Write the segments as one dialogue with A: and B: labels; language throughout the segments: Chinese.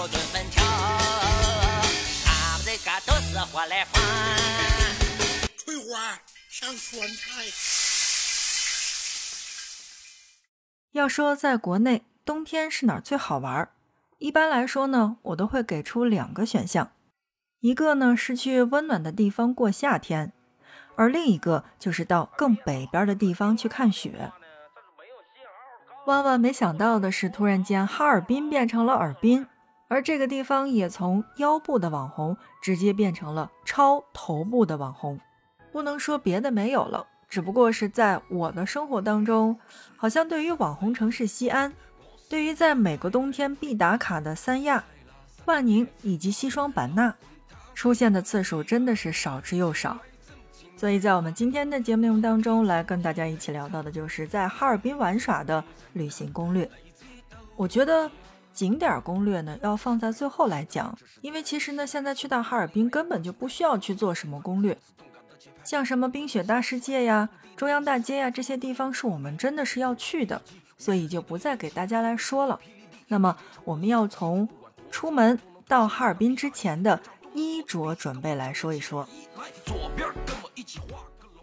A: 有炖粉条，俺们这嘎都是活来饭。
B: 翠花上酸菜。
C: 要说在国内冬天是哪儿最好玩儿？一般来说呢，我都会给出两个选项，一个呢是去温暖的地方过夏天，而另一个就是到更北边的地方去看雪。万万没想到的是，突然间哈尔滨变成了尔滨，而这个地方也从腰部的网红直接变成了超头部的网红。不能说别的没有了，只不过是在我的生活当中，好像对于网红城市西安，对于在每个冬天必打卡的三亚、万宁以及西双版纳，出现的次数真的是少之又少。所以在我们今天的节目内容当中，来跟大家一起聊到的就是在哈尔滨玩耍的旅行攻略。我觉得景点攻略呢要放在最后来讲，因为其实呢现在去到哈尔滨根本就不需要去做什么攻略，像什么冰雪大世界呀、中央大街呀这些地方是我们真的是要去的，所以就不再给大家来说了。那么我们要从出门到哈尔滨之前的衣着准备来说一说。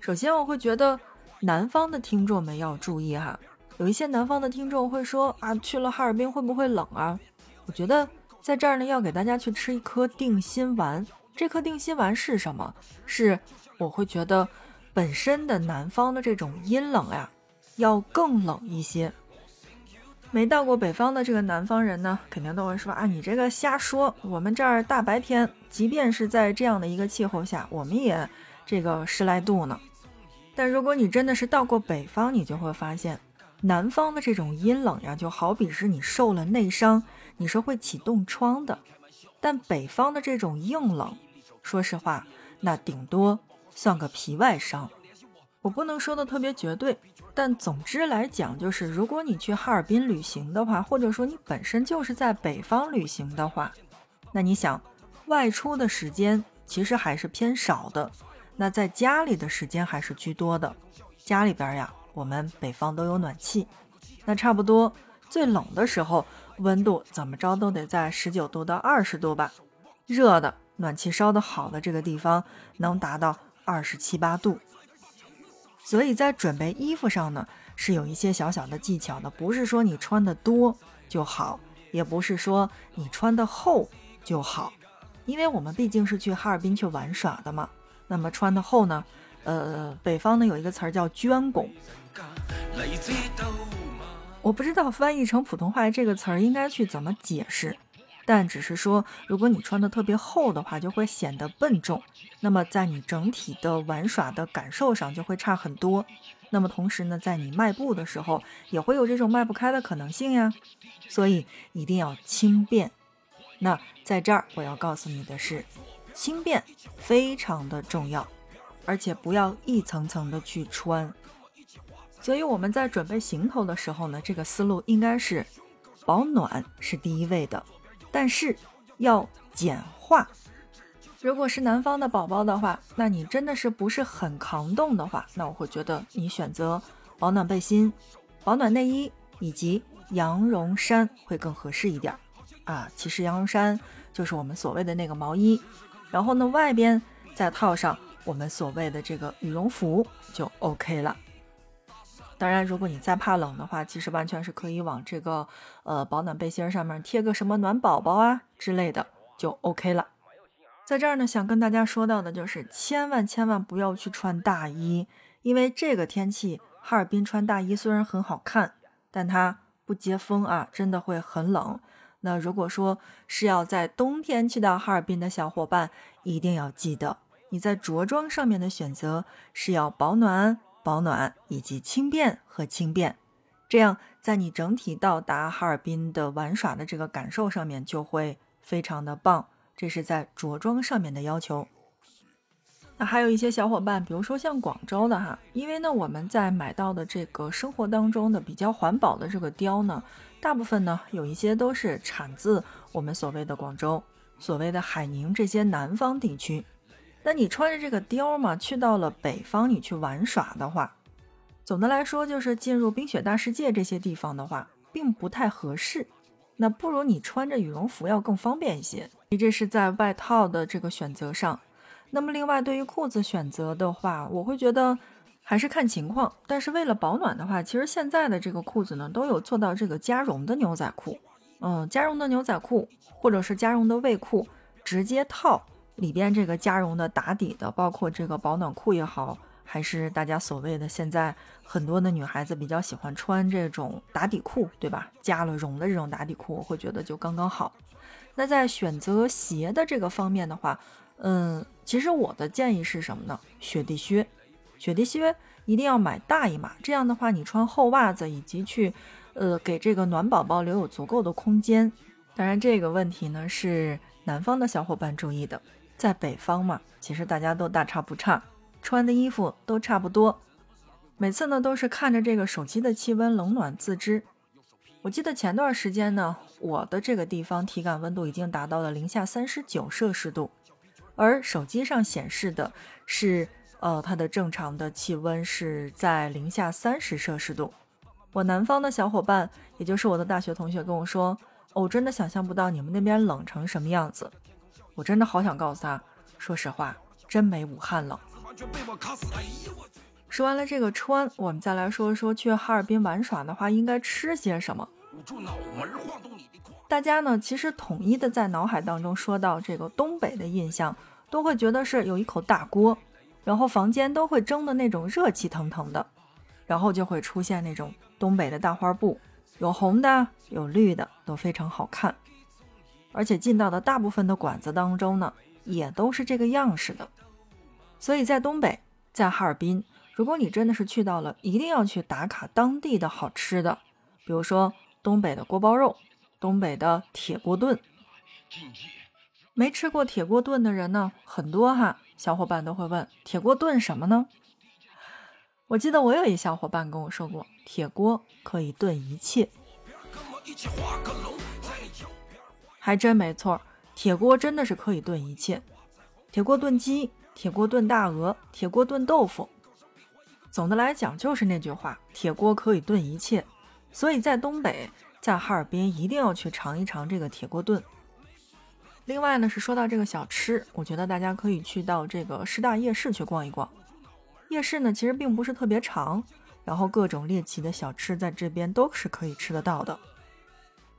C: 首先，我会觉得南方的听众们要注意哈，有一些南方的听众会说啊，去了哈尔滨会不会冷啊？我觉得在这儿呢，要给大家去吃一颗定心丸。这颗定心丸是什么？是我会觉得本身的南方的这种阴冷呀，要更冷一些。没到过北方的这个南方人呢，肯定都会说啊，你这个瞎说。我们这儿大白天，即便是在这样的一个气候下，我们也这个十来度呢。但如果你真的是到过北方，你就会发现，南方的这种阴冷呀，就好比是你受了内伤，你是会起冻疮的。但北方的这种硬冷，说实话，那顶多算个皮外伤。我不能说的特别绝对，但总之来讲，就是如果你去哈尔滨旅行的话，或者说你本身就是在北方旅行的话，那你想外出的时间其实还是偏少的。那在家里的时间还是居多的，家里边呀，我们北方都有暖气，那差不多最冷的时候，温度怎么着都得在十九度到二十度吧，热的暖气烧的好的这个地方能达到二十七八度，所以在准备衣服上呢，是有一些小小的技巧的，不是说你穿的多就好，也不是说你穿的厚就好，因为我们毕竟是去哈尔滨去玩耍的嘛。那么穿的厚呢？呃，北方呢有一个词儿叫绢拱，我不知道翻译成普通话这个词儿应该去怎么解释，但只是说，如果你穿的特别厚的话，就会显得笨重，那么在你整体的玩耍的感受上就会差很多。那么同时呢，在你迈步的时候也会有这种迈不开的可能性呀，所以一定要轻便。那在这儿我要告诉你的是。轻便非常的重要，而且不要一层层的去穿。所以我们在准备行头的时候呢，这个思路应该是保暖是第一位的，但是要简化。如果是南方的宝宝的话，那你真的是不是很抗冻的话，那我会觉得你选择保暖背心、保暖内衣以及羊绒衫会更合适一点啊。其实羊绒衫就是我们所谓的那个毛衣。然后呢，外边再套上我们所谓的这个羽绒服就 OK 了。当然，如果你再怕冷的话，其实完全是可以往这个呃保暖背心上面贴个什么暖宝宝啊之类的就 OK 了。在这儿呢，想跟大家说到的就是，千万千万不要去穿大衣，因为这个天气哈尔滨穿大衣虽然很好看，但它不接风啊，真的会很冷。那如果说是要在冬天去到哈尔滨的小伙伴，一定要记得你在着装上面的选择是要保暖、保暖以及轻便和轻便，这样在你整体到达哈尔滨的玩耍的这个感受上面就会非常的棒。这是在着装上面的要求。那还有一些小伙伴，比如说像广州的哈，因为呢我们在买到的这个生活当中的比较环保的这个貂呢。大部分呢，有一些都是产自我们所谓的广州、所谓的海宁这些南方地区。那你穿着这个貂嘛，去到了北方，你去玩耍的话，总的来说就是进入冰雪大世界这些地方的话，并不太合适。那不如你穿着羽绒服要更方便一些。你这是在外套的这个选择上。那么另外对于裤子选择的话，我会觉得还是看情况。但是为了保暖的话，其实现在的这个裤子呢都有做到这个加绒的牛仔裤。嗯，加绒的牛仔裤或者是加绒的卫裤，直接套里边这个加绒的打底的，包括这个保暖裤也好。还是大家所谓的现在很多的女孩子比较喜欢穿这种打底裤，对吧？加了绒的这种打底裤，我会觉得就刚刚好。那在选择鞋的这个方面的话，嗯，其实我的建议是什么呢？雪地靴，雪地靴一定要买大一码，这样的话你穿厚袜子以及去，呃，给这个暖宝宝留有足够的空间。当然，这个问题呢是南方的小伙伴注意的，在北方嘛，其实大家都大差不差。穿的衣服都差不多，每次呢都是看着这个手机的气温冷暖自知。我记得前段时间呢，我的这个地方体感温度已经达到了零下三十九摄氏度，而手机上显示的是，呃，它的正常的气温是在零下三十摄氏度。我南方的小伙伴，也就是我的大学同学跟我说，我真的想象不到你们那边冷成什么样子。我真的好想告诉他，说实话，真没武汉冷。说完了这个穿，我们再来说说去哈尔滨玩耍的话，应该吃些什么。大家呢，其实统一的在脑海当中说到这个东北的印象，都会觉得是有一口大锅，然后房间都会蒸的那种热气腾腾的，然后就会出现那种东北的大花布，有红的，有绿的，都非常好看。而且进到的大部分的馆子当中呢，也都是这个样式的。所以在东北，在哈尔滨，如果你真的是去到了，一定要去打卡当地的好吃的，比如说东北的锅包肉，东北的铁锅炖。没吃过铁锅炖的人呢，很多哈，小伙伴都会问铁锅炖什么呢？我记得我有一小伙伴跟我说过，铁锅可以炖一切，还真没错，铁锅真的是可以炖一切，铁锅炖鸡。铁锅炖大鹅，铁锅炖豆腐。总的来讲，就是那句话，铁锅可以炖一切。所以在东北，在哈尔滨，一定要去尝一尝这个铁锅炖。另外呢，是说到这个小吃，我觉得大家可以去到这个师大夜市去逛一逛。夜市呢，其实并不是特别长，然后各种猎奇的小吃在这边都是可以吃得到的。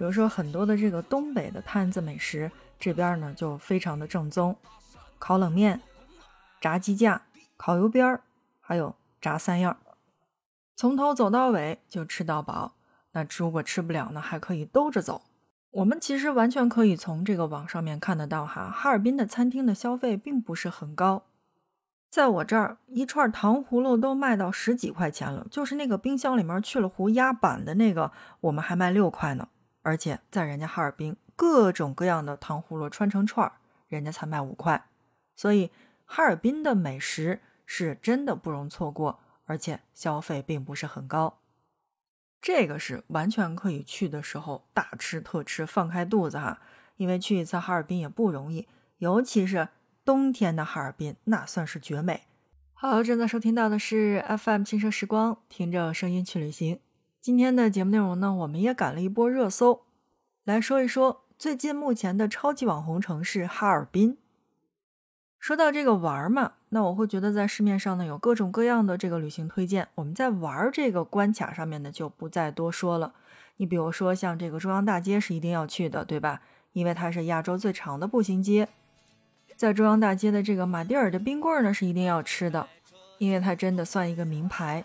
C: 比如说很多的这个东北的摊子美食，这边呢就非常的正宗，烤冷面。炸鸡架、烤油边儿，还有炸三样，从头走到尾就吃到饱。那如果吃不了呢，还可以兜着走。我们其实完全可以从这个网上面看得到，哈，哈尔滨的餐厅的消费并不是很高。在我这儿，一串糖葫芦都卖到十几块钱了，就是那个冰箱里面去了糊压板的那个，我们还卖六块呢。而且在人家哈尔滨，各种各样的糖葫芦串成串儿，人家才卖五块，所以。哈尔滨的美食是真的不容错过，而且消费并不是很高，这个是完全可以去的时候大吃特吃，放开肚子哈。因为去一次哈尔滨也不容易，尤其是冬天的哈尔滨，那算是绝美。好，正在收听到的是 FM 轻奢时光，听着声音去旅行。今天的节目内容呢，我们也赶了一波热搜，来说一说最近目前的超级网红城市哈尔滨。说到这个玩嘛，那我会觉得在市面上呢有各种各样的这个旅行推荐，我们在玩这个关卡上面呢就不再多说了。你比如说像这个中央大街是一定要去的，对吧？因为它是亚洲最长的步行街。在中央大街的这个马迭尔的冰棍呢是一定要吃的，因为它真的算一个名牌。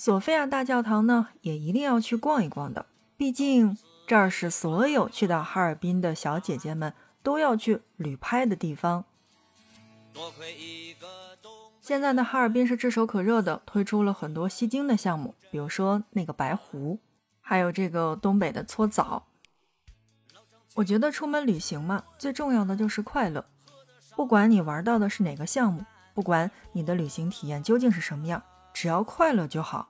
C: 索菲亚大教堂呢也一定要去逛一逛的，毕竟这儿是所有去到哈尔滨的小姐姐们都要去旅拍的地方。现在的哈尔滨是炙手可热的，推出了很多吸睛的项目，比如说那个白湖，还有这个东北的搓澡。我觉得出门旅行嘛，最重要的就是快乐。不管你玩到的是哪个项目，不管你的旅行体验究竟是什么样，只要快乐就好。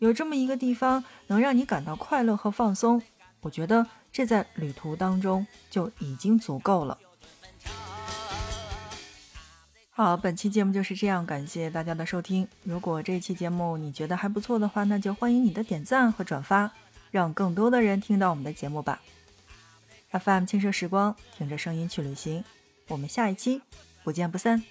C: 有这么一个地方能让你感到快乐和放松，我觉得这在旅途当中就已经足够了。好，本期节目就是这样，感谢大家的收听。如果这期节目你觉得还不错的话，那就欢迎你的点赞和转发。让更多的人听到我们的节目吧。FM 轻奢时光，听着声音去旅行，我们下一期不见不散。